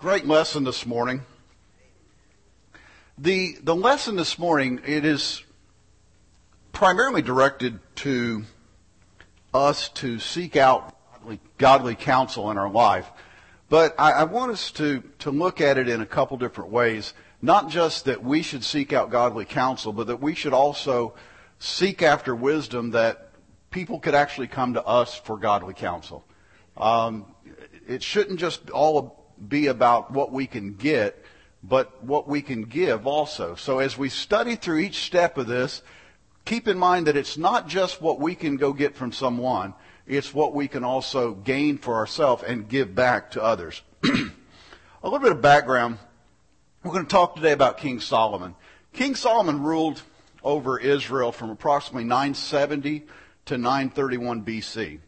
Great lesson this morning. The, the lesson this morning, it is primarily directed to us to seek out godly, godly counsel in our life. But I, I want us to, to look at it in a couple different ways. Not just that we should seek out godly counsel, but that we should also seek after wisdom that people could actually come to us for godly counsel. Um, it shouldn't just all be about what we can get, but what we can give also. So as we study through each step of this, keep in mind that it's not just what we can go get from someone, it's what we can also gain for ourselves and give back to others. a little bit of background. We're going to talk today about King Solomon. King Solomon ruled over Israel from approximately 970 to 931 BC.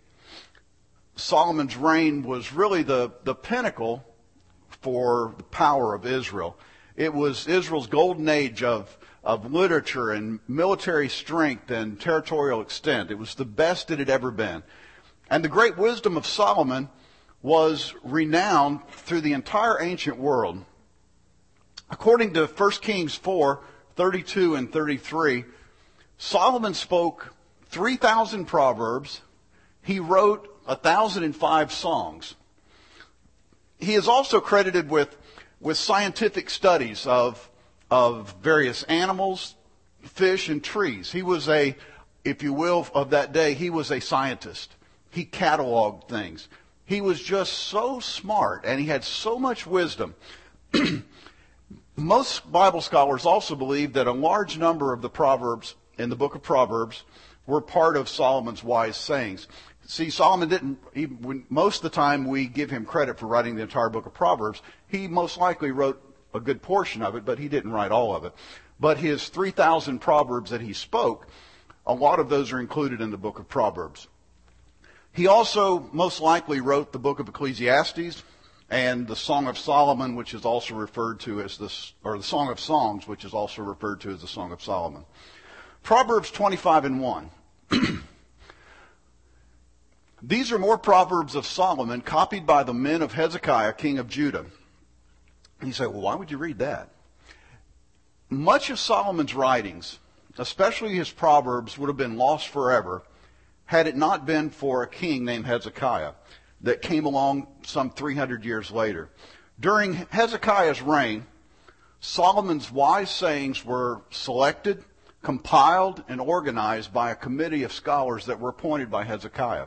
Solomon's reign was really the, the pinnacle for the power of Israel. It was Israel's golden age of, of literature and military strength and territorial extent. It was the best it had ever been. And the great wisdom of Solomon was renowned through the entire ancient world. According to 1 Kings 4, 32 and 33, Solomon spoke 3,000 proverbs. He wrote 1,005 songs. He is also credited with, with scientific studies of, of various animals, fish, and trees. He was a, if you will, of that day, he was a scientist. He cataloged things. He was just so smart and he had so much wisdom. Most Bible scholars also believe that a large number of the Proverbs in the book of Proverbs were part of Solomon's wise sayings. See, Solomon didn't, he, when, most of the time we give him credit for writing the entire book of Proverbs. He most likely wrote a good portion of it, but he didn't write all of it. But his 3,000 Proverbs that he spoke, a lot of those are included in the book of Proverbs. He also most likely wrote the book of Ecclesiastes and the Song of Solomon, which is also referred to as the, or the Song of Songs, which is also referred to as the Song of Solomon. Proverbs 25 and 1. These are more proverbs of Solomon copied by the men of Hezekiah, king of Judah. And you say, well, why would you read that? Much of Solomon's writings, especially his proverbs, would have been lost forever had it not been for a king named Hezekiah that came along some 300 years later. During Hezekiah's reign, Solomon's wise sayings were selected, compiled, and organized by a committee of scholars that were appointed by Hezekiah.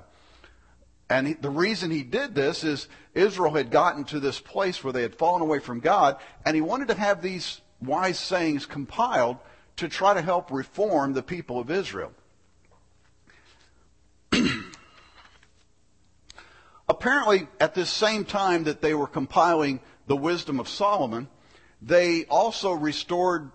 And he, the reason he did this is Israel had gotten to this place where they had fallen away from God, and he wanted to have these wise sayings compiled to try to help reform the people of Israel. Apparently, at this same time that they were compiling the wisdom of Solomon, they also restored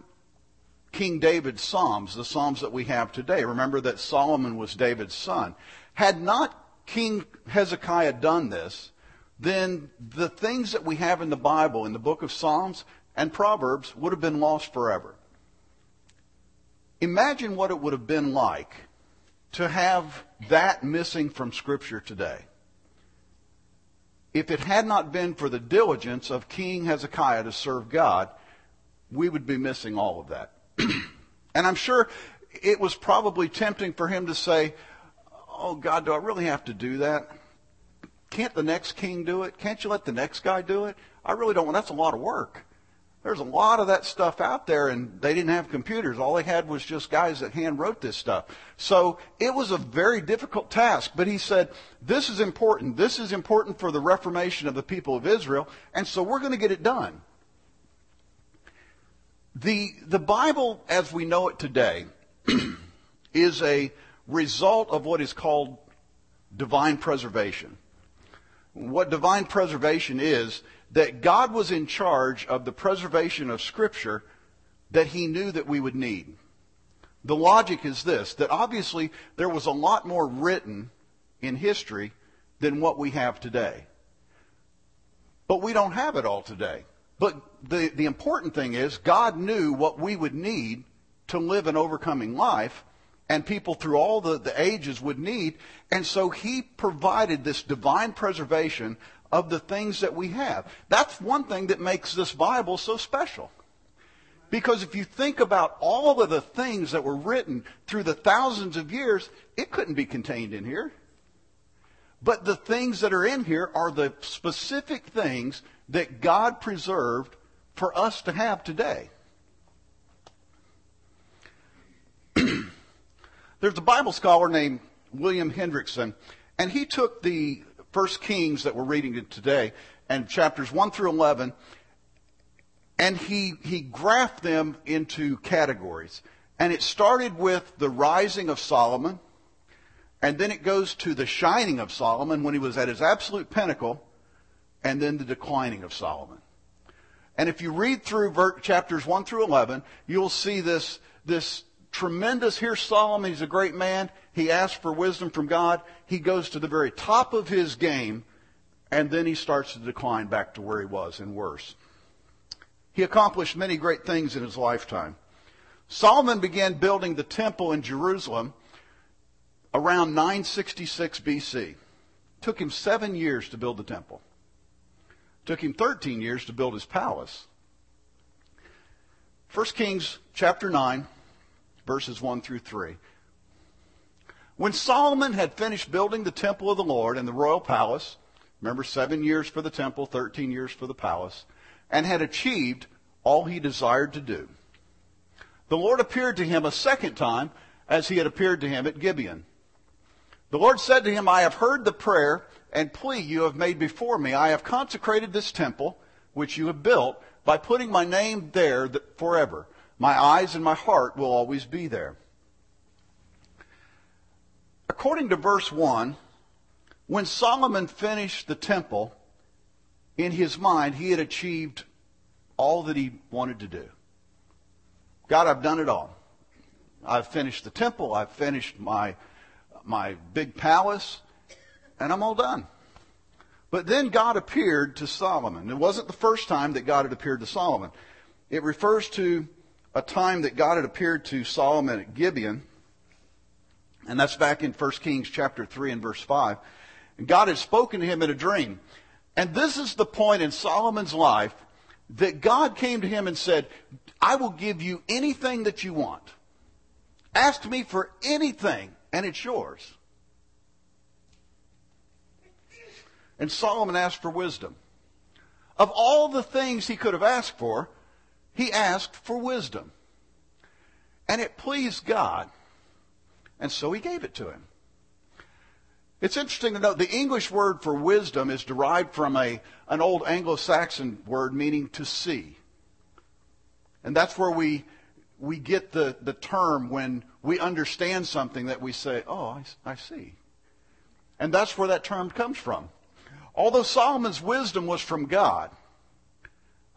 King David's Psalms, the Psalms that we have today. Remember that Solomon was David's son. Had not King Hezekiah done this, then the things that we have in the Bible, in the book of Psalms and Proverbs, would have been lost forever. Imagine what it would have been like to have that missing from Scripture today. If it had not been for the diligence of King Hezekiah to serve God, we would be missing all of that. and I'm sure it was probably tempting for him to say, oh, God, do I really have to do that? Can't the next king do it? Can't you let the next guy do it? I really don't want, that's a lot of work. There's a lot of that stuff out there and they didn't have computers. All they had was just guys that hand wrote this stuff. So it was a very difficult task, but he said, this is important. This is important for the reformation of the people of Israel. And so we're going to get it done. The, the Bible as we know it today is a result of what is called divine preservation. What divine preservation is, that God was in charge of the preservation of Scripture that He knew that we would need. The logic is this, that obviously there was a lot more written in history than what we have today. But we don't have it all today. But the, the important thing is God knew what we would need to live an overcoming life, and people through all the, the ages would need. And so he provided this divine preservation of the things that we have. That's one thing that makes this Bible so special. Because if you think about all of the things that were written through the thousands of years, it couldn't be contained in here. But the things that are in here are the specific things that God preserved for us to have today. There's a Bible scholar named William Hendriksen, and he took the First Kings that we're reading today and chapters 1 through 11, and he, he graphed them into categories. And it started with the rising of Solomon, and then it goes to the shining of Solomon when he was at his absolute pinnacle, and then the declining of Solomon. And if you read through chapters 1 through 11, you'll see this, this tremendous. Here's Solomon. He's a great man. He asks for wisdom from God. He goes to the very top of his game, and then he starts to decline back to where he was and worse. He accomplished many great things in his lifetime. Solomon began building the temple in Jerusalem around 966 BC. It took him seven years to build the temple. It took him 13 years to build his palace. 1 Kings chapter 9 verses 1 through 3. When Solomon had finished building the temple of the Lord and the royal palace, remember seven years for the temple, 13 years for the palace, and had achieved all he desired to do, the Lord appeared to him a second time as he had appeared to him at Gibeon. The Lord said to him, I have heard the prayer and plea you have made before me. I have consecrated this temple which you have built by putting my name there forever. My eyes and my heart will always be there. According to verse 1, when Solomon finished the temple, in his mind, he had achieved all that he wanted to do. God, I've done it all. I've finished the temple. I've finished my, my big palace, and I'm all done. But then God appeared to Solomon. It wasn't the first time that God had appeared to Solomon. It refers to a time that God had appeared to Solomon at Gibeon, and that's back in 1 Kings chapter 3 and verse 5. And God had spoken to him in a dream. And this is the point in Solomon's life that God came to him and said, I will give you anything that you want. Ask me for anything, and it's yours. And Solomon asked for wisdom. Of all the things he could have asked for, he asked for wisdom. And it pleased God. And so he gave it to him. It's interesting to note the English word for wisdom is derived from a, an old Anglo-Saxon word meaning to see. And that's where we, we get the, the term when we understand something that we say, oh, I, I see. And that's where that term comes from. Although Solomon's wisdom was from God,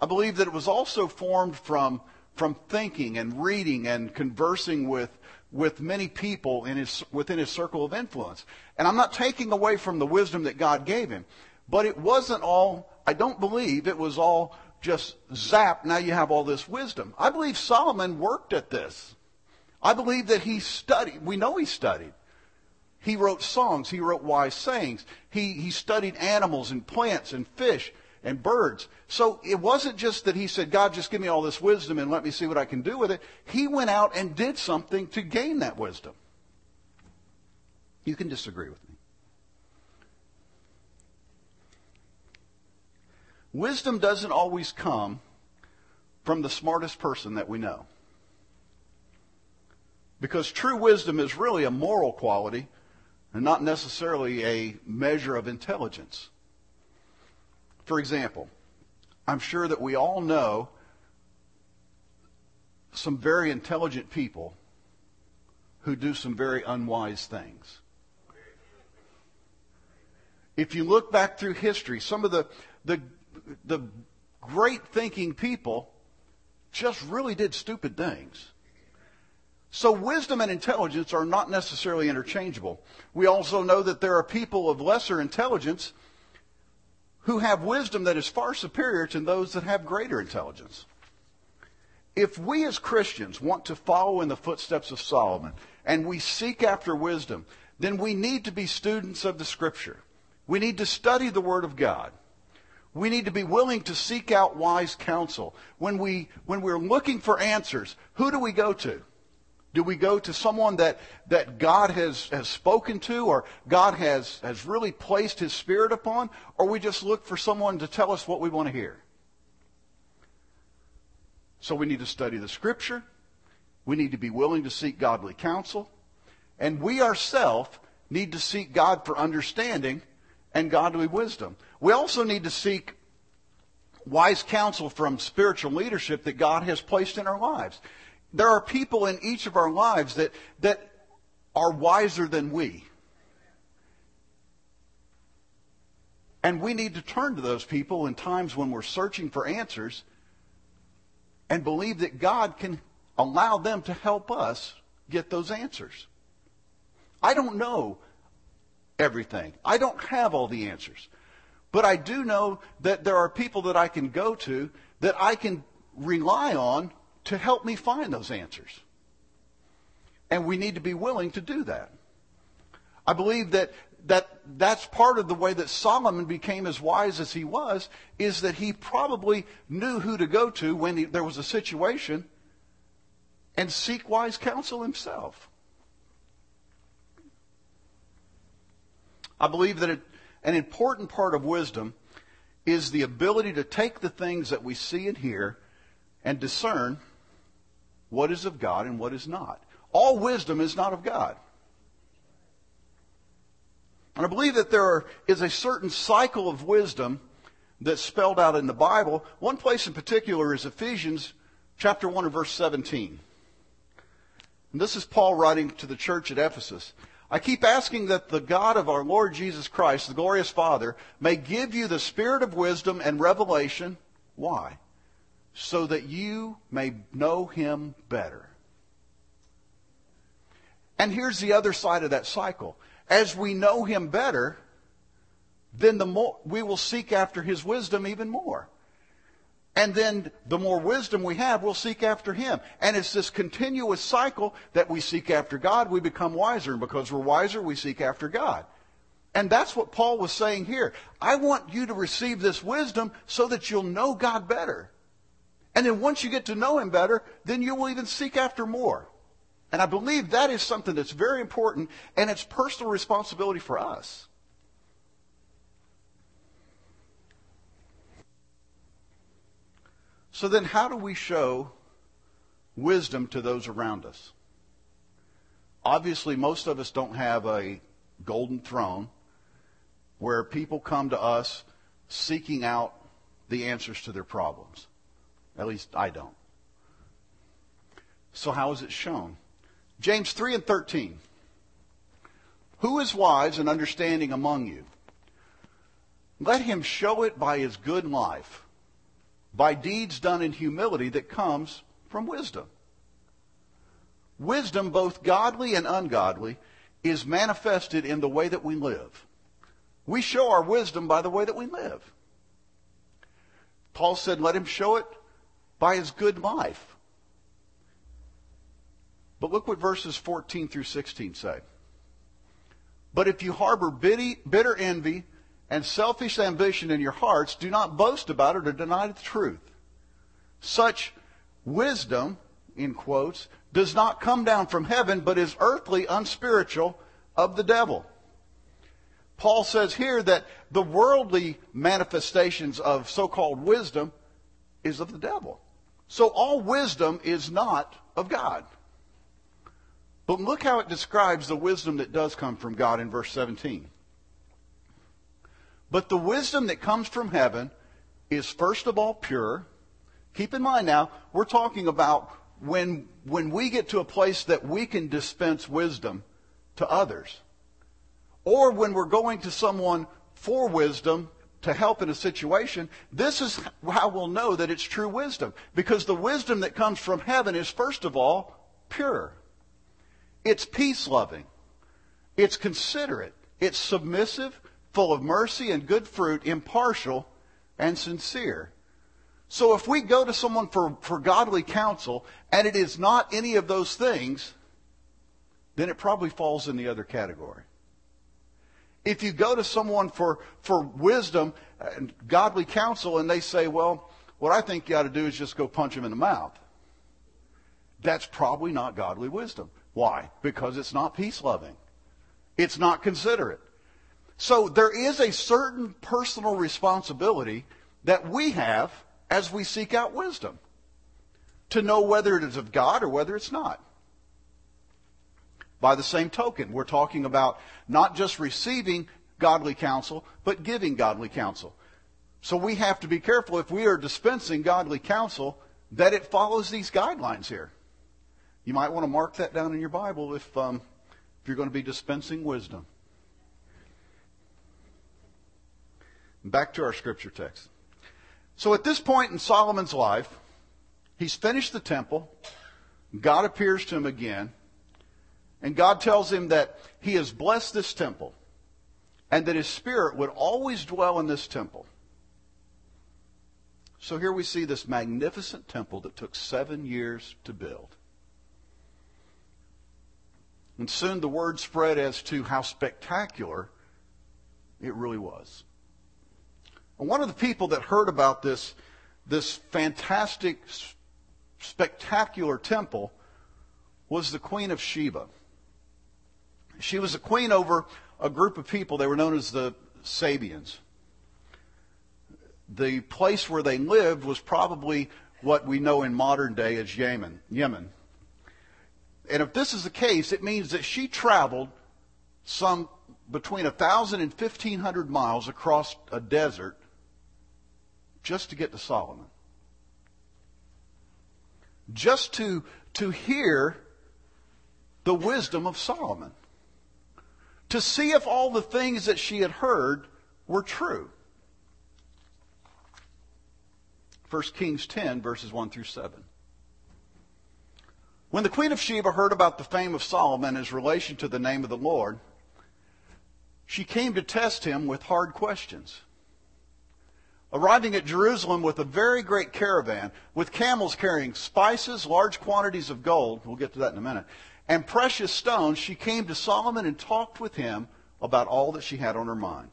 I believe that it was also formed from, from thinking and reading and conversing with, with many people in his, within his circle of influence. And I'm not taking away from the wisdom that God gave him, but it wasn't all, I don't believe it was all just zap, now you have all this wisdom. I believe Solomon worked at this. I believe that he studied. We know he studied. He wrote songs. He wrote wise sayings. He, he studied animals and plants and fish and birds. So it wasn't just that he said, God, just give me all this wisdom and let me see what I can do with it. He went out and did something to gain that wisdom. You can disagree with me. Wisdom doesn't always come from the smartest person that we know. Because true wisdom is really a moral quality and not necessarily a measure of intelligence. For example, I'm sure that we all know some very intelligent people who do some very unwise things. If you look back through history, some of the, the, the great thinking people just really did stupid things. So wisdom and intelligence are not necessarily interchangeable. We also know that there are people of lesser intelligence who have wisdom that is far superior to those that have greater intelligence. If we as Christians want to follow in the footsteps of Solomon and we seek after wisdom, then we need to be students of the Scripture. We need to study the Word of God. We need to be willing to seek out wise counsel. When, we, when we're looking for answers, who do we go to? Do we go to someone that, that God has, has spoken to or God has, has really placed His Spirit upon? Or we just look for someone to tell us what we want to hear? So we need to study the Scripture. We need to be willing to seek godly counsel. And we ourselves need to seek God for understanding and godly wisdom. We also need to seek wise counsel from spiritual leadership that God has placed in our lives. There are people in each of our lives that, that are wiser than we. And we need to turn to those people in times when we're searching for answers and believe that God can allow them to help us get those answers. I don't know everything. I don't have all the answers. But I do know that there are people that I can go to that I can rely on to help me find those answers. And we need to be willing to do that. I believe that, that that's part of the way that Solomon became as wise as he was, is that he probably knew who to go to when he, there was a situation and seek wise counsel himself. I believe that it, an important part of wisdom is the ability to take the things that we see and hear and discern what is of God and what is not. All wisdom is not of God. And I believe that there is a certain cycle of wisdom that's spelled out in the Bible. One place in particular is Ephesians chapter 1 and verse 17. And this is Paul writing to the church at Ephesus. I keep asking that the God of our Lord Jesus Christ, the glorious Father, may give you the spirit of wisdom and revelation. Why? So that you may know him better. And here's the other side of that cycle. As we know him better, then the more we will seek after his wisdom even more. And then the more wisdom we have, we'll seek after Him. And it's this continuous cycle that we seek after God, we become wiser. And because we're wiser, we seek after God. And that's what Paul was saying here. I want you to receive this wisdom so that you'll know God better. And then once you get to know Him better, then you will even seek after more. And I believe that is something that's very important, and it's personal responsibility for us. So then, how do we show wisdom to those around us? Obviously, most of us don't have a golden throne where people come to us seeking out the answers to their problems. At least I don't. So, how is it shown? James 3 and 13. Who is wise and understanding among you? Let him show it by his good life by deeds done in humility that comes from wisdom. Wisdom, both godly and ungodly, is manifested in the way that we live. We show our wisdom by the way that we live. Paul said, let him show it by his good life. But look what verses 14 through 16 say. But if you harbor bitter envy and selfish ambition in your hearts, do not boast about it or deny the truth. Such wisdom, in quotes, does not come down from heaven, but is earthly, unspiritual, of the devil. Paul says here that the worldly manifestations of so-called wisdom is of the devil. So all wisdom is not of God. But look how it describes the wisdom that does come from God in verse 17. But the wisdom that comes from heaven is first of all pure. Keep in mind now, we're talking about when, when we get to a place that we can dispense wisdom to others. Or when we're going to someone for wisdom to help in a situation, this is how we'll know that it's true wisdom. Because the wisdom that comes from heaven is first of all pure. It's peace loving. It's considerate. It's submissive full of mercy and good fruit, impartial and sincere. So if we go to someone for, for godly counsel and it is not any of those things, then it probably falls in the other category. If you go to someone for, for wisdom and godly counsel, and they say, well, what I think you ought to do is just go punch him in the mouth. That's probably not godly wisdom. Why? Because it's not peace loving. It's not considerate. So there is a certain personal responsibility that we have as we seek out wisdom to know whether it is of God or whether it's not. By the same token, we're talking about not just receiving godly counsel, but giving godly counsel. So we have to be careful if we are dispensing godly counsel that it follows these guidelines here. You might want to mark that down in your Bible if, um, if you're going to be dispensing wisdom. Back to our scripture text. So at this point in Solomon's life, he's finished the temple. God appears to him again. And God tells him that he has blessed this temple and that his spirit would always dwell in this temple. So here we see this magnificent temple that took seven years to build. And soon the word spread as to how spectacular it really was. And one of the people that heard about this, this fantastic, spectacular temple was the Queen of Sheba. She was a queen over a group of people. They were known as the Sabians. The place where they lived was probably what we know in modern day as Yemen. Yemen. And if this is the case, it means that she traveled some between 1,000 and 1,500 miles across a desert just to get to Solomon. Just to, to hear the wisdom of Solomon. To see if all the things that she had heard were true. 1 Kings 10, verses 1 through 7. When the Queen of Sheba heard about the fame of Solomon and his relation to the name of the Lord, she came to test him with hard questions arriving at Jerusalem with a very great caravan, with camels carrying spices, large quantities of gold, we'll get to that in a minute, and precious stones, she came to Solomon and talked with him about all that she had on her mind.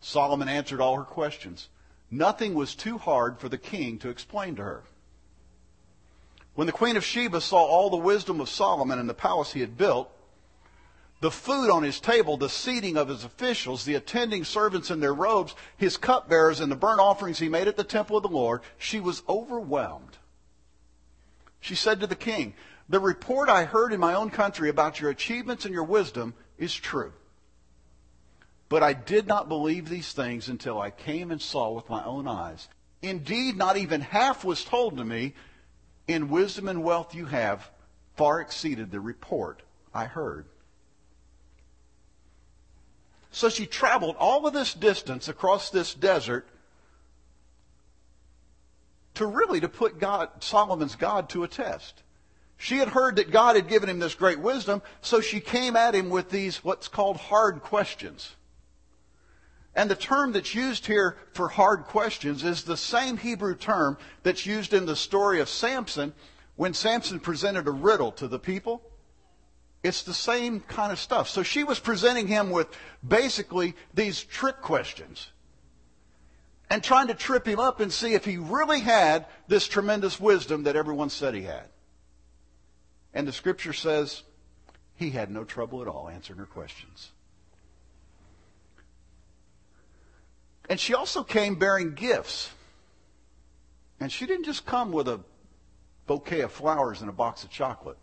Solomon answered all her questions. Nothing was too hard for the king to explain to her. When the queen of Sheba saw all the wisdom of Solomon and the palace he had built, the food on his table, the seating of his officials, the attending servants in their robes, his cupbearers, and the burnt offerings he made at the temple of the Lord, she was overwhelmed. She said to the king, The report I heard in my own country about your achievements and your wisdom is true. But I did not believe these things until I came and saw with my own eyes. Indeed, not even half was told to me. In wisdom and wealth you have far exceeded the report I heard. So she traveled all of this distance across this desert to really to put God, Solomon's God to a test. She had heard that God had given him this great wisdom, so she came at him with these what's called hard questions. And the term that's used here for hard questions is the same Hebrew term that's used in the story of Samson when Samson presented a riddle to the people. It's the same kind of stuff. So she was presenting him with basically these trick questions and trying to trip him up and see if he really had this tremendous wisdom that everyone said he had. And the scripture says he had no trouble at all answering her questions. And she also came bearing gifts. And she didn't just come with a bouquet of flowers and a box of chocolate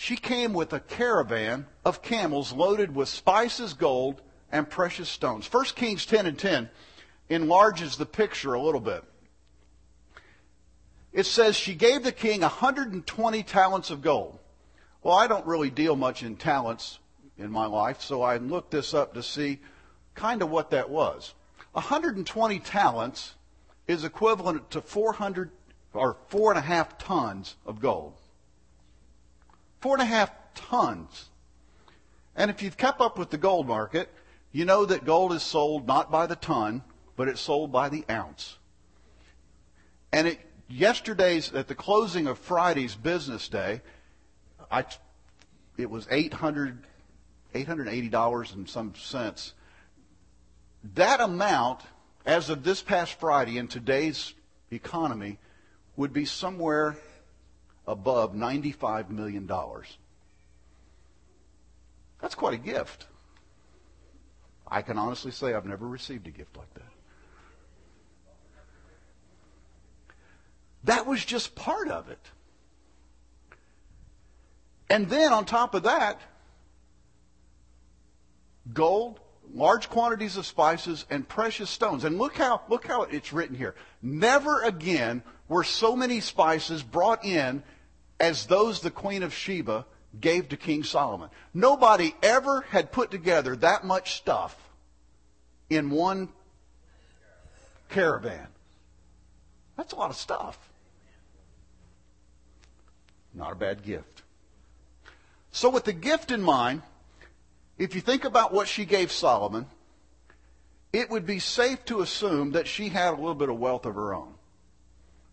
she came with a caravan of camels loaded with spices, gold, and precious stones. 1 Kings 10 and 10 enlarges the picture a little bit. It says she gave the king 120 talents of gold. Well, I don't really deal much in talents in my life, so I looked this up to see kind of what that was. 120 talents is equivalent to 400 or four and a half tons of gold. Four and a half tons. And if you've kept up with the gold market, you know that gold is sold not by the ton, but it's sold by the ounce. And it, yesterday's, at the closing of Friday's business day, I, it was 800, $880 and some cents that amount, as of this past Friday in today's economy, would be somewhere above $95 million. That's quite a gift. I can honestly say I've never received a gift like that. That was just part of it. And then on top of that, gold, large quantities of spices, and precious stones. And look how, look how it's written here. Never again were so many spices brought in as those the Queen of Sheba gave to King Solomon. Nobody ever had put together that much stuff in one caravan. That's a lot of stuff. Not a bad gift. So, with the gift in mind, if you think about what she gave Solomon, it would be safe to assume that she had a little bit of wealth of her own.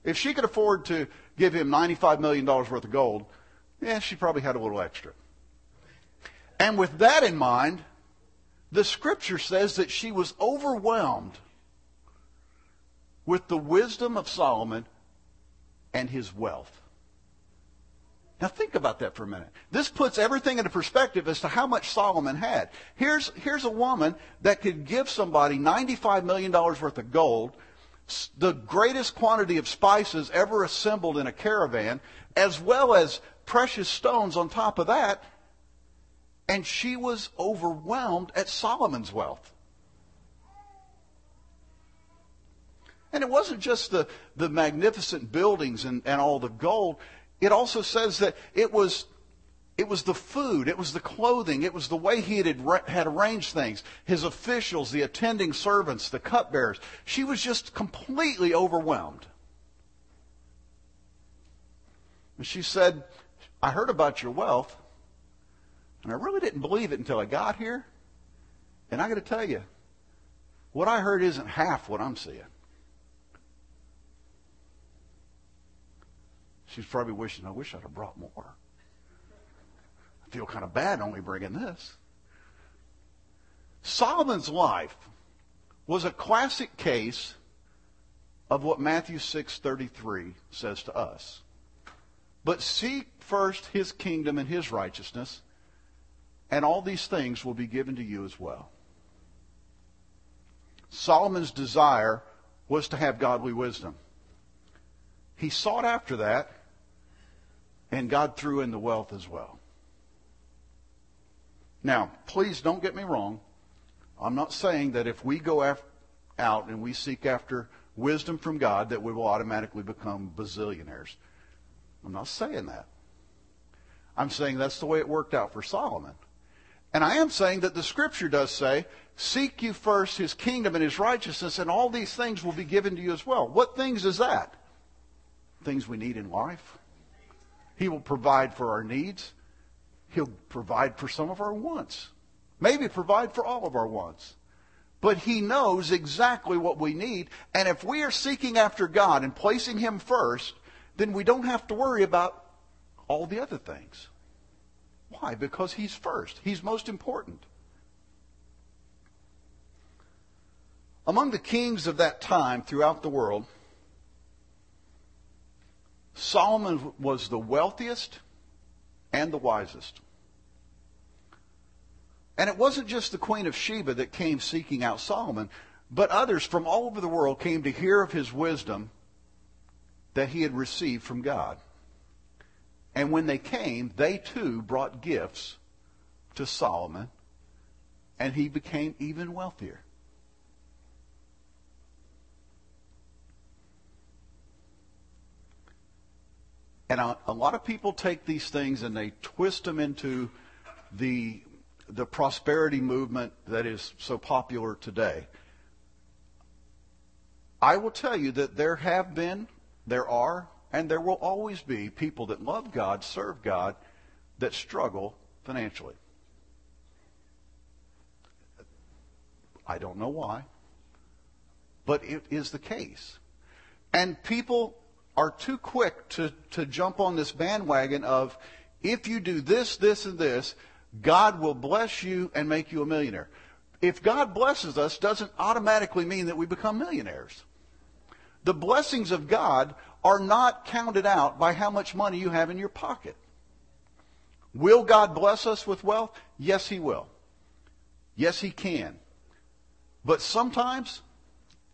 If she could afford to give him $95 million worth of gold, yeah, she probably had a little extra. And with that in mind, the scripture says that she was overwhelmed with the wisdom of Solomon and his wealth. Now think about that for a minute. This puts everything into perspective as to how much Solomon had. Here's, here's a woman that could give somebody $95 million worth of gold, the greatest quantity of spices ever assembled in a caravan, as well as precious stones on top of that. And she was overwhelmed at Solomon's wealth. And it wasn't just the, the magnificent buildings and, and all the gold. It also says that it was it was the food, it was the clothing, it was the way he had, had arranged things, his officials, the attending servants, the cupbearers. She was just completely overwhelmed. And she said, I heard about your wealth, and I really didn't believe it until I got here. And I got to tell you, what I heard isn't half what I'm seeing. She's probably wishing, I wish I'd have brought more. I feel kind of bad only bringing this. Solomon's life was a classic case of what Matthew 6:33 says to us. But seek first his kingdom and his righteousness, and all these things will be given to you as well. Solomon's desire was to have godly wisdom. He sought after that and God threw in the wealth as well. Now, please don't get me wrong. I'm not saying that if we go af- out and we seek after wisdom from God that we will automatically become bazillionaires. I'm not saying that. I'm saying that's the way it worked out for Solomon. And I am saying that the scripture does say, seek you first his kingdom and his righteousness and all these things will be given to you as well. What things is that? Things we need in life. He will provide for our needs. He'll provide for some of our wants. Maybe provide for all of our wants. But He knows exactly what we need. And if we are seeking after God and placing Him first, then we don't have to worry about all the other things. Why? Because He's first. He's most important. Among the kings of that time throughout the world, Solomon was the wealthiest and the wisest. And it wasn't just the Queen of Sheba that came seeking out Solomon, but others from all over the world came to hear of his wisdom that he had received from God. And when they came, they too brought gifts to Solomon, and he became even wealthier. And a, a, lot of people take these things and they twist them into the, the prosperity movement that is so popular today. I will tell you that there have been, there are, and there will always be people that love God, serve God, that struggle financially. I don't know why, but it is the case. And people are too quick to, to jump on this bandwagon of if you do this, this, and this, God will bless you and make you a millionaire. if God blesses us, doesn't automatically mean that we become millionaires. The blessings of God are not counted out by how much money you have in your pocket. Will God bless us with wealth? Yes, He will. Yes, He can. But sometimes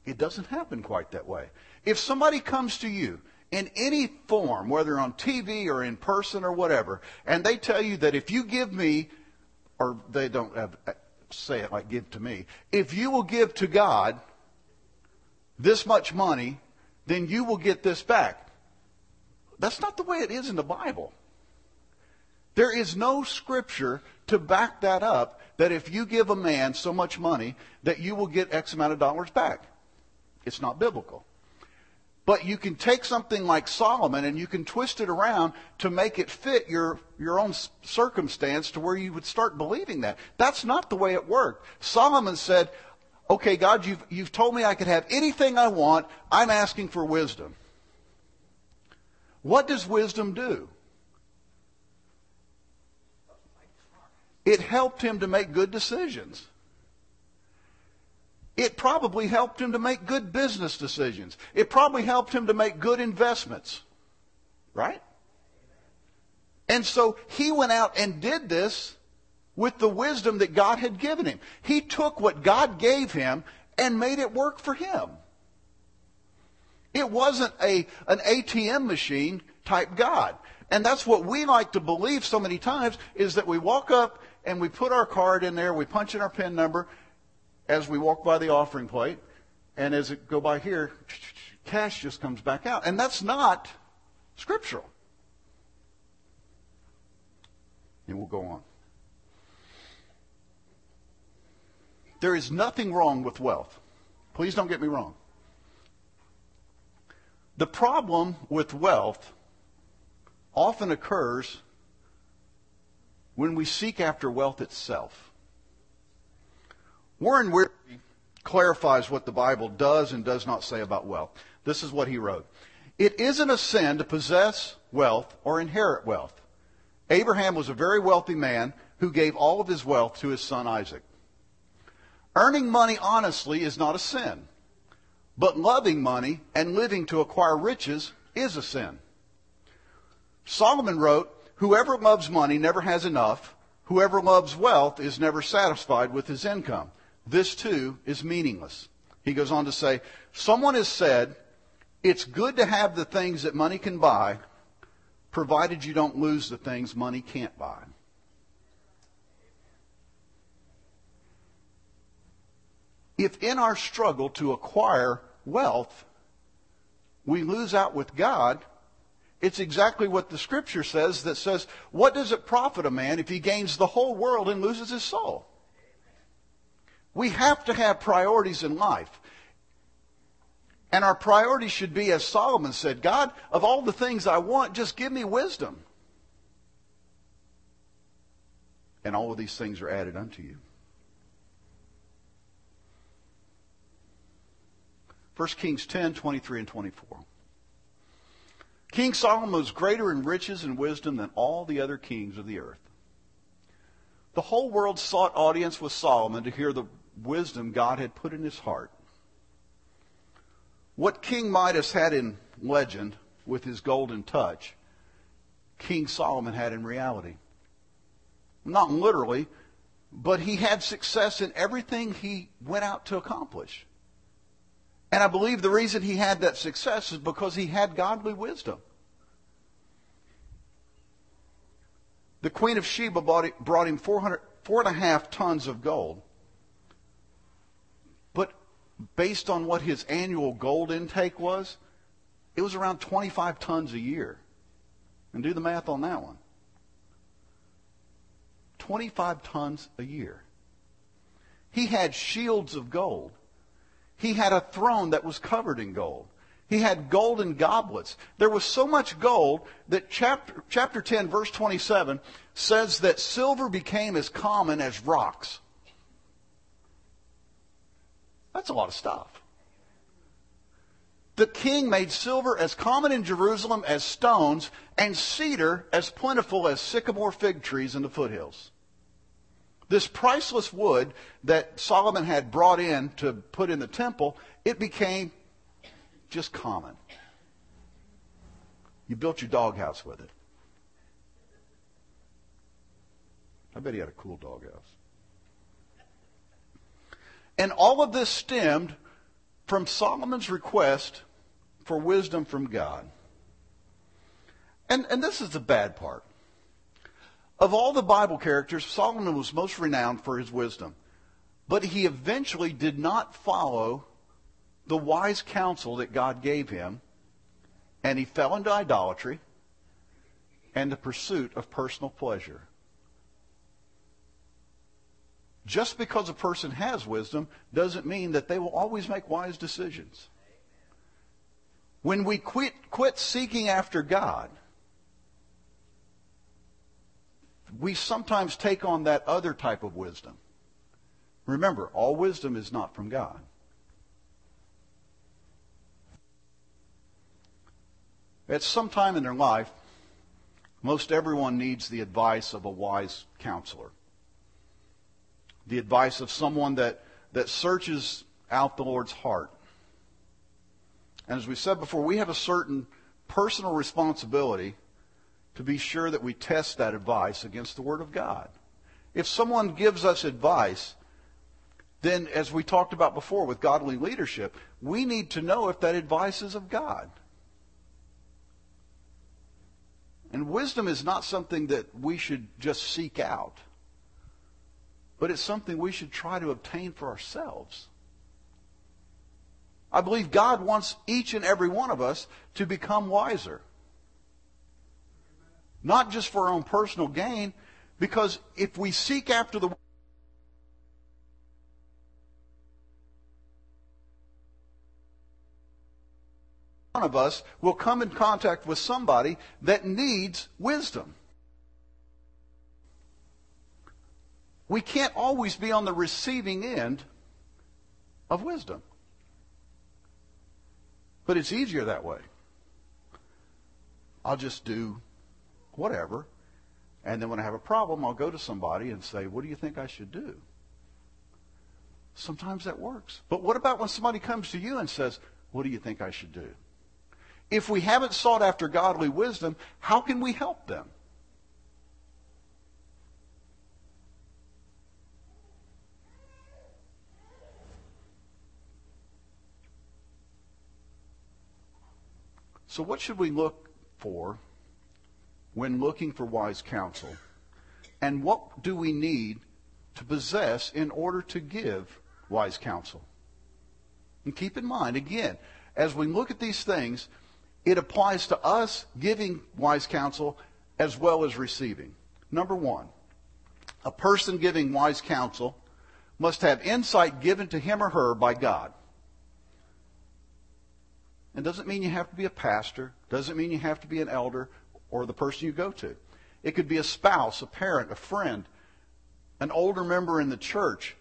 it doesn't happen quite that way. If somebody comes to you in any form, whether on TV or in person or whatever, and they tell you that if you give me, or they don't have, uh, say it like give to me, if you will give to God this much money, then you will get this back. That's not the way it is in the Bible. There is no scripture to back that up that if you give a man so much money that you will get X amount of dollars back. It's not biblical. But you can take something like Solomon and you can twist it around to make it fit your, your own circumstance to where you would start believing that. That's not the way it worked. Solomon said, okay, God, you've, you've told me I could have anything I want. I'm asking for wisdom. What does wisdom do? It helped him to make good decisions. It probably helped him to make good business decisions. It probably helped him to make good investments. Right? And so he went out and did this with the wisdom that God had given him. He took what God gave him and made it work for him. It wasn't a, an ATM machine type God. And that's what we like to believe so many times is that we walk up and we put our card in there, we punch in our PIN number as we walk by the offering plate, and as it go by here, cash just comes back out. And that's not scriptural. And we'll go on. There is nothing wrong with wealth. Please don't get me wrong. The problem with wealth often occurs when we seek after wealth itself. Warren Wiersbe clarifies what the Bible does and does not say about wealth. This is what he wrote. It isn't a sin to possess wealth or inherit wealth. Abraham was a very wealthy man who gave all of his wealth to his son Isaac. Earning money honestly is not a sin, but loving money and living to acquire riches is a sin. Solomon wrote, Whoever loves money never has enough. Whoever loves wealth is never satisfied with his income. This too is meaningless. He goes on to say, Someone has said, it's good to have the things that money can buy, provided you don't lose the things money can't buy. If in our struggle to acquire wealth, we lose out with God, it's exactly what the scripture says that says, what does it profit a man if he gains the whole world and loses his soul? We have to have priorities in life. And our priorities should be, as Solomon said, God, of all the things I want, just give me wisdom. And all of these things are added unto you. 1 Kings 10, 23 and 24. King Solomon was greater in riches and wisdom than all the other kings of the earth. The whole world sought audience with Solomon to hear the wisdom God had put in his heart. What King Midas had in legend with his golden touch, King Solomon had in reality. Not literally, but he had success in everything he went out to accomplish. And I believe the reason he had that success is because he had godly wisdom. The Queen of Sheba brought him 400, four and a half tons of gold. Based on what his annual gold intake was, it was around 25 tons a year. And do the math on that one. 25 tons a year. He had shields of gold. He had a throne that was covered in gold. He had golden goblets. There was so much gold that chapter, chapter 10, verse 27 says that silver became as common as rocks. That's a lot of stuff. The king made silver as common in Jerusalem as stones and cedar as plentiful as sycamore fig trees in the foothills. This priceless wood that Solomon had brought in to put in the temple, it became just common. You built your doghouse with it. I bet he had a cool doghouse. And all of this stemmed from Solomon's request for wisdom from God. And, and this is the bad part. Of all the Bible characters, Solomon was most renowned for his wisdom. But he eventually did not follow the wise counsel that God gave him, and he fell into idolatry and the pursuit of personal pleasure. Just because a person has wisdom doesn't mean that they will always make wise decisions. When we quit, quit seeking after God, we sometimes take on that other type of wisdom. Remember, all wisdom is not from God. At some time in their life, most everyone needs the advice of a wise counselor. The advice of someone that, that searches out the Lord's heart. And as we said before, we have a certain personal responsibility to be sure that we test that advice against the Word of God. If someone gives us advice, then as we talked about before with godly leadership, we need to know if that advice is of God. And wisdom is not something that we should just seek out, but it's something we should try to obtain for ourselves. I believe God wants each and every one of us to become wiser. Not just for our own personal gain, because if we seek after the one of us will come in contact with somebody that needs wisdom. We can't always be on the receiving end of wisdom. But it's easier that way. I'll just do whatever. And then when I have a problem, I'll go to somebody and say, What do you think I should do? Sometimes that works. But what about when somebody comes to you and says, What do you think I should do? If we haven't sought after godly wisdom, how can we help them? So, what should we look for when looking for wise counsel? And what do we need to possess in order to give wise counsel? And keep in mind, again, as we look at these things, it applies to us giving wise counsel as well as receiving. Number one, a person giving wise counsel must have insight given to him or her by God. It doesn't mean you have to be a pastor, doesn't mean you have to be an elder or the person you go to. It could be a spouse, a parent, a friend, an older member in the church.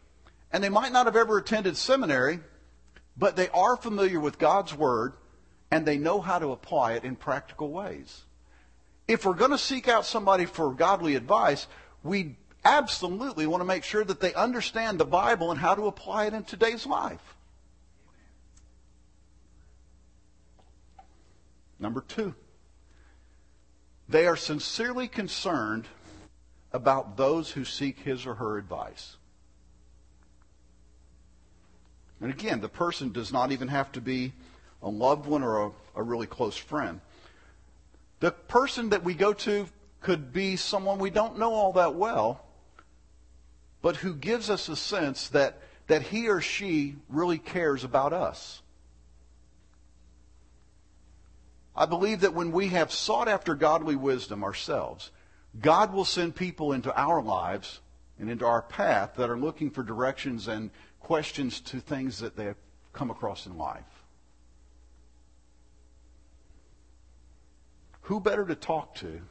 And they might not have ever attended seminary, but they are familiar with God's Word and they know how to apply it in practical ways. If we're going to seek out somebody for godly advice, we absolutely want to make sure that they understand the Bible and how to apply it in today's life. Number two, they are sincerely concerned about those who seek his or her advice. And again, the person does not even have to be a loved one or a, a really close friend. The person that we go to could be someone we don't know all that well, but who gives us a sense that, that he or she really cares about us. I believe that when we have sought after godly wisdom ourselves, God will send people into our lives and into our path that are looking for directions and questions to things that they have come across in life. Who better to talk to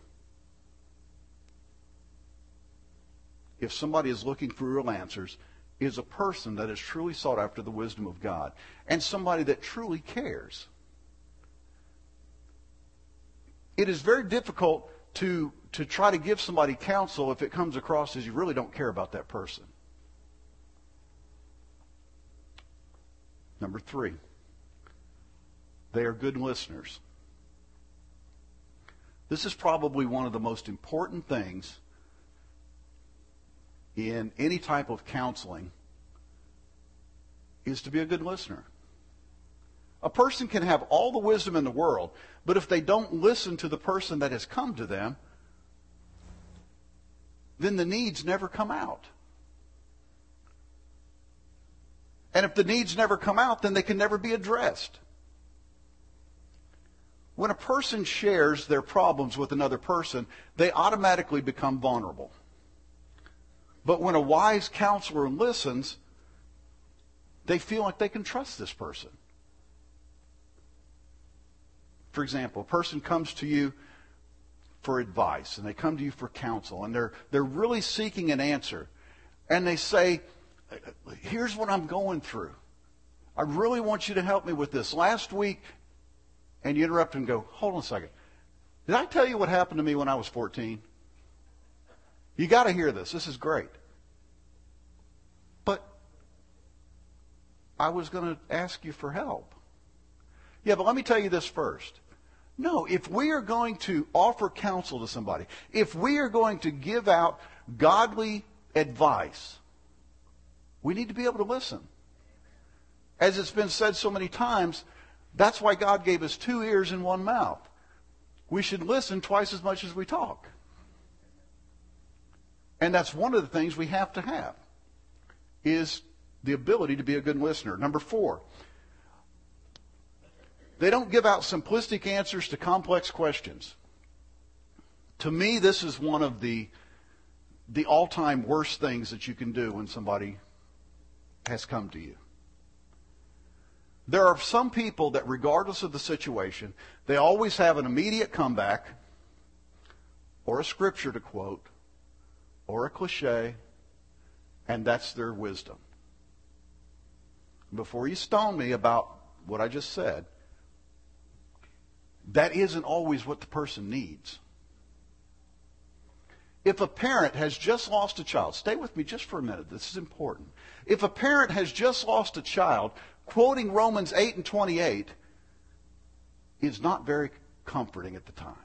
if somebody is looking for real answers is a person that has truly sought after the wisdom of God and somebody that truly cares it is very difficult to, to try to give somebody counsel if it comes across as you really don't care about that person. Number three, they are good listeners. This is probably one of the most important things in any type of counseling is to be a good listener. A person can have all the wisdom in the world, but if they don't listen to the person that has come to them, then the needs never come out. And if the needs never come out, then they can never be addressed. When a person shares their problems with another person, they automatically become vulnerable. But when a wise counselor listens, they feel like they can trust this person. For example, a person comes to you for advice and they come to you for counsel and they're, they're really seeking an answer. And they say, here's what I'm going through. I really want you to help me with this. Last week, and you interrupt and go, hold on a second. Did I tell you what happened to me when I was 14? You got to hear this. This is great. But I was going to ask you for help. Yeah, but let me tell you this first. No, if we are going to offer counsel to somebody, if we are going to give out godly advice, we need to be able to listen. As it's been said so many times, that's why God gave us two ears and one mouth. We should listen twice as much as we talk. And that's one of the things we have to have is the ability to be a good listener. Number four, they don't give out simplistic answers to complex questions. To me, this is one of the, the all-time worst things that you can do when somebody has come to you. There are some people that, regardless of the situation, they always have an immediate comeback, or a scripture to quote, or a cliche, and that's their wisdom. Before you stone me about what I just said, that isn't always what the person needs. If a parent has just lost a child, stay with me just for a minute, this is important. If a parent has just lost a child, quoting Romans 8 and 28 is not very comforting at the time.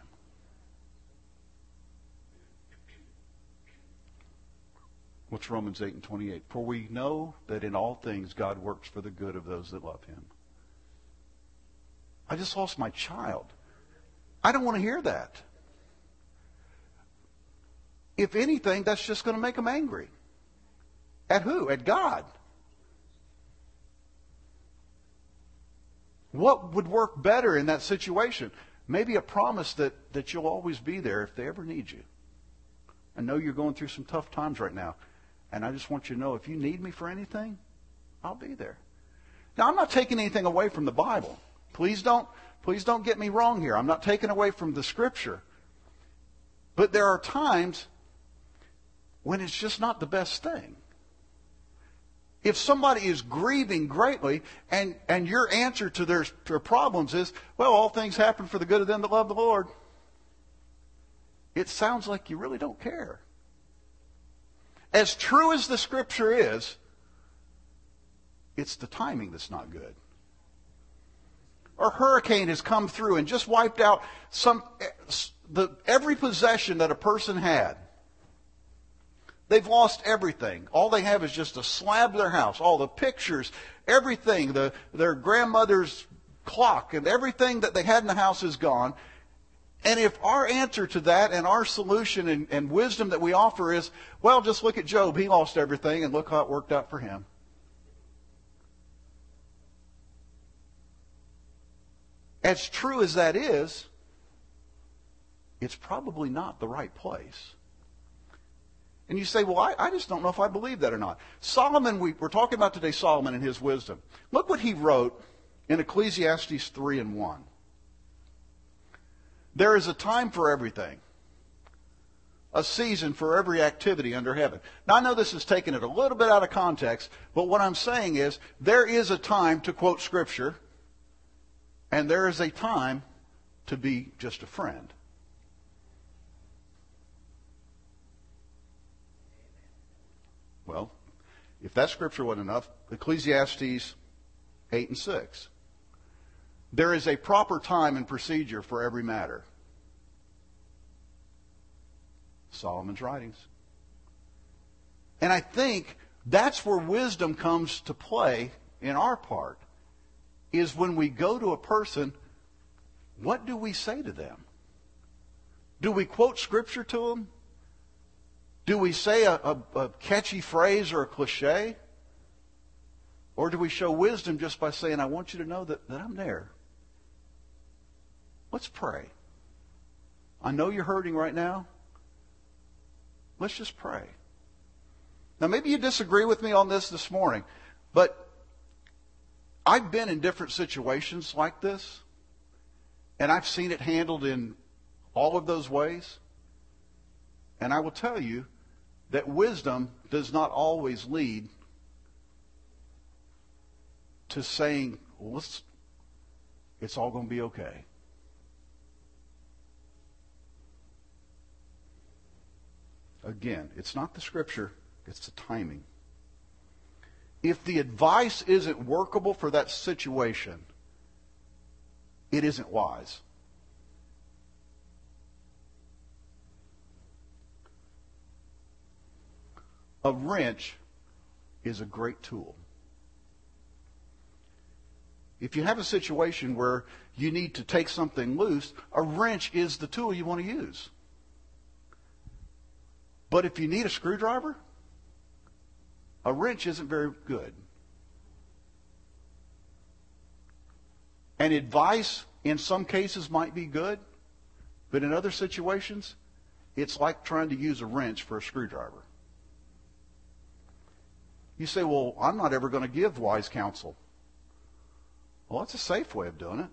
What's Romans 8 and 28? For we know that in all things God works for the good of those that love him. I just lost my child. I don't want to hear that. If anything, that's just going to make them angry. At who? At God. What would work better in that situation? Maybe a promise that, that you'll always be there if they ever need you. I know you're going through some tough times right now. And I just want you to know if you need me for anything, I'll be there. Now, I'm not taking anything away from the Bible. Please don't, please don't get me wrong here. I'm not taking away from the Scripture. But there are times when it's just not the best thing. If somebody is grieving greatly and, and your answer to their, their problems is, well, all things happen for the good of them that love the Lord, it sounds like you really don't care. As true as the scripture is, it's the timing that's not good. Or hurricane has come through and just wiped out some the, every possession that a person had. They've lost everything. All they have is just a slab of their house, all the pictures, everything, the, their grandmother's clock, and everything that they had in the house is gone. And if our answer to that and our solution and, and wisdom that we offer is, well, just look at Job. He lost everything, and look how it worked out for him. As true as that is, it's probably not the right place. And you say, well, I, I, just don't know if I believe that or not. Solomon, we, we're talking about today Solomon and his wisdom. Look what he wrote in Ecclesiastes 3 and 1. There is a time for everything, a season for every activity under heaven. Now, I know this is taking it a little bit out of context, but what I'm saying is there is a time to quote Scripture, and there is a time to be just a friend. Well, if that scripture wasn't enough, Ecclesiastes 8 and 6. There is a proper time and procedure for every matter. Solomon's writings. And I think that's where wisdom comes to play in our part is when we go to a person, what do we say to them? Do we quote scripture to them? Do we say a, a, a catchy phrase or a cliche? Or do we show wisdom just by saying, I want you to know that, that I'm there? Let's pray. I know you're hurting right now. Let's just pray. Now, maybe you disagree with me on this this morning, but I've been in different situations like this, and I've seen it handled in all of those ways. And I will tell you that wisdom does not always lead to saying, well, it's all going to be okay. Again, it's not the scripture, it's the timing. If the advice isn't workable for that situation, it isn't wise. A wrench is a great tool. If you have a situation where you need to take something loose, a wrench is the tool you want to use. But if you need a screwdriver, a wrench isn't very good. And advice in some cases might be good, but in other situations, it's like trying to use a wrench for a screwdriver. You say, well, I'm not ever going to give wise counsel. Well, that's a safe way of doing it.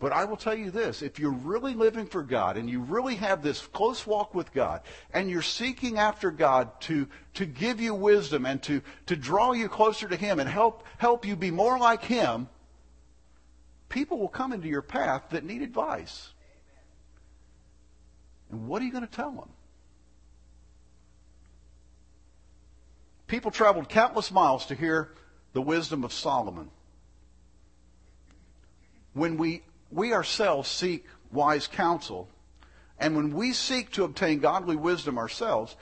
But I will tell you this, if you're really living for God and you really have this close walk with God and you're seeking after God to, to give you wisdom and to, to draw you closer to Him and help, help you be more like Him, people will come into your path that need advice. And what are you going to tell them? People traveled countless miles to hear the wisdom of Solomon. When we we ourselves seek wise counsel. And when we seek to obtain godly wisdom ourselves,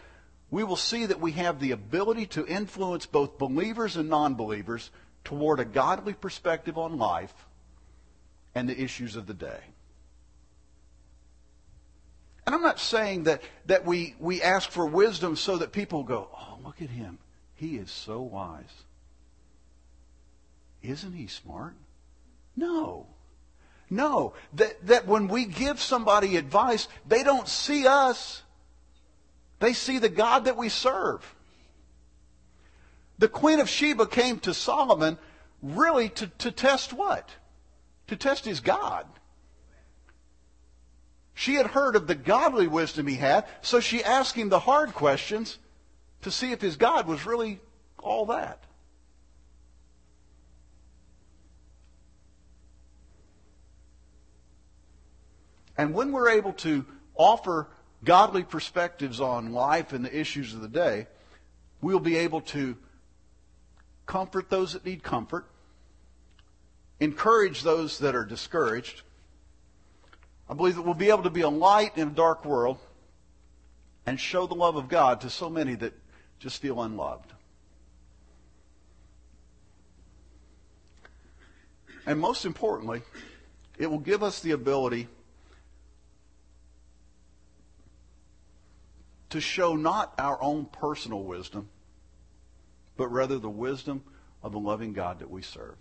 we will see that we have the ability to influence both believers and non believers toward a godly perspective on life and the issues of the day. And I'm not saying that, that we, we ask for wisdom so that people go, oh, look at him. He is so wise. Isn't he smart? No. No, that, that when we give somebody advice, they don't see us. They see the God that we serve. The Queen of Sheba came to Solomon really to, to test what? To test his God. She had heard of the godly wisdom he had, so she asked him the hard questions to see if his God was really all that. And when we're able to offer godly perspectives on life and the issues of the day, we'll be able to comfort those that need comfort, encourage those that are discouraged. I believe that we'll be able to be a light in a dark world and show the love of God to so many that just feel unloved. And most importantly, it will give us the ability to show not our own personal wisdom, but rather the wisdom of the loving God that we serve.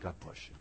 God bless you.